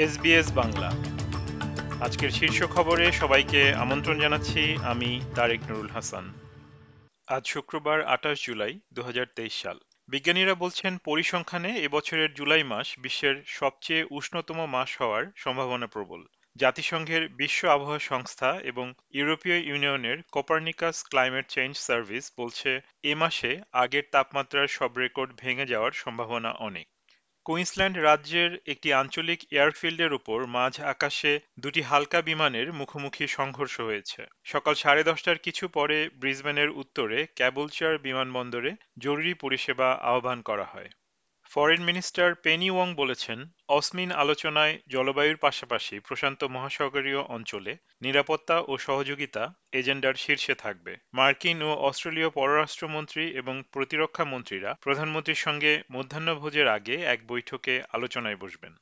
SBS Bangla. আজকের শীর্ষ খবরে সবাইকে আমন্ত্রণ জানাচ্ছি, আমি তারেক নুরুল হাসান। আজ শুক্রবার আঠাশ জুলাই দু হাজার তেইশ সাল। বিজ্ঞানীরা বলছেন, পরিসংখ্যানে এবছরের জুলাই মাস বিশ্বের সবচেয়ে উষ্ণতম মাস হওয়ার সম্ভাবনা প্রবল। জাতিসংঘের বিশ্ব আবহাওয়া সংস্থা এবং ইউরোপীয় ইউনিয়নের কোপার্নিকাস ক্লাইমেট চেঞ্জ সার্ভিস বলছে, এ মাসে আগের তাপমাত্রার সব রেকর্ড ভেঙে যাওয়ার সম্ভাবনা অনেক। কুইন্সল্যান্ড রাজ্যের একটি আঞ্চলিক এয়ারফিল্ডের উপর মাঝ আকাশে দুটি হালকা বিমানের মুখোমুখি সংঘর্ষ হয়েছে। সকাল সাড়ে দশটার কিছু পরে ব্রিসবেনের উত্তরে ক্যাবলচার বিমানবন্দরে জরুরি পরিষেবা আহ্বান করা হয়। ফরেন মিনিস্টার পেনি ওয়াং বলেছেন, অসমিন আলোচনায় জলবায়ুর পাশাপাশি প্রশান্ত মহাসাগরীয় অঞ্চলে নিরাপত্তা ও সহযোগিতা এজেন্ডার শীর্ষে থাকবে। মার্কিন ও অস্ট্রেলীয় পররাষ্ট্রমন্ত্রী এবং প্রতিরক্ষা মন্ত্রীরা প্রধানমন্ত্রীর সঙ্গে মধ্যাহ্নভোজের আগে এক বৈঠকে আলোচনায় বসবেন।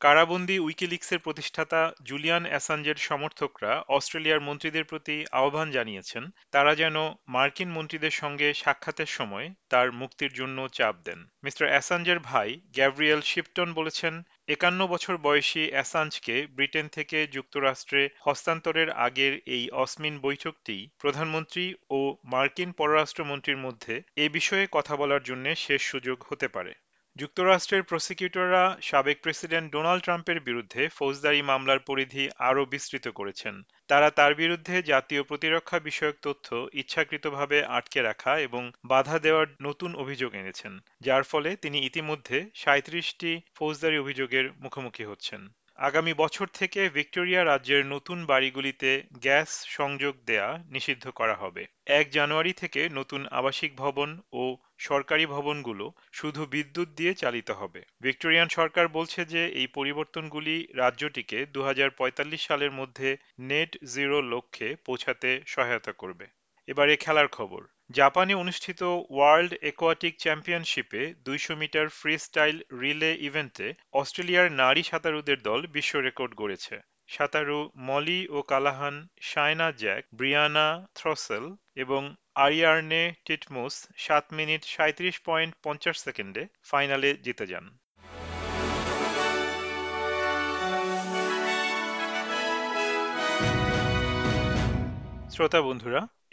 কারাবন্দি উইকিলিক্সের প্রতিষ্ঠাতা জুলিয়ান অ্যাসাঞ্জের সমর্থকরা অস্ট্রেলিয়ার মন্ত্রীদের প্রতি আহ্বান জানিয়েছেন, তারা যেন মার্কিন মন্ত্রীদের সঙ্গে সাক্ষাতের সময় তার মুক্তির জন্য চাপ দেন। মিস্টার অ্যাসাঞ্জের ভাই গ্যাব্রিয়েল শিপটন বলেছেন, একান্ন বছর বয়সী অ্যাসাঞ্জকে ব্রিটেন থেকে যুক্তরাষ্ট্রে হস্তান্তরের আগের এই অসমিন বৈঠকটি প্রধানমন্ত্রী ও মার্কিন পররাষ্ট্রমন্ত্রীর মধ্যে এ বিষয়ে কথা বলার জন্য শেষ সুযোগ হতে পারে। যুক্তরাষ্ট্রের প্রসিকিউটররা সাবেক প্রেসিডেন্ট ডোনাল্ড ট্রাম্পের বিরুদ্ধে ফৌজদারি মামলার পরিধি আরও বিস্তৃত করেছেন। তারা তার বিরুদ্ধে জাতীয় প্রতিরক্ষা বিষয়ক তথ্য ইচ্ছাকৃতভাবে আটকে রাখা এবং বাধা দেওয়ার নতুন অভিযোগ এনেছেন, যার ফলে তিনি ইতিমধ্যে সাঁত্রিশটি ফৌজদারি অভিযোগের মুখোমুখি হচ্ছেন। আগামী বছর থেকে ভিক্টোরিয়া রাজ্যের নতুন বাড়িগুলিতে গ্যাস সংযোগ দেয়া নিষিদ্ধ করা হবে। এক জানুয়ারি থেকে নতুন আবাসিক ভবন ও সরকারি ভবনগুলো শুধু বিদ্যুৎ দিয়ে চালিত হবে। ভিক্টোরিয়ান সরকার বলছে যে এই পরিবর্তনগুলি রাজ্যটিকে দু হাজার পঁয়তাল্লিশ সালের মধ্যে নেট জিরো লক্ষ্যে পৌঁছাতে সহায়তা করবে। এবারে খেলার খবর। জাপানে অনুষ্ঠিত ওয়ার্ল্ড একোয়াটিক চ্যাম্পিয়নশিপে দুইশো মিটার ফ্রি স্টাইল রিলে ইভেন্টে অস্ট্রেলিয়ার নারী সাঁতারুদের দল বিশ্ব রেকর্ড গড়েছে। সাঁতারু Mollie O'Callaghan, Shayna Jack, Brianna Throssell এবং আরিয়ার্নে টিটমুস সাত মিনিট সাঁত্রিশ পয়েন্ট পঞ্চাশ সেকেন্ডে ফাইনালে জিতে যান। শ্রোতা বন্ধুরা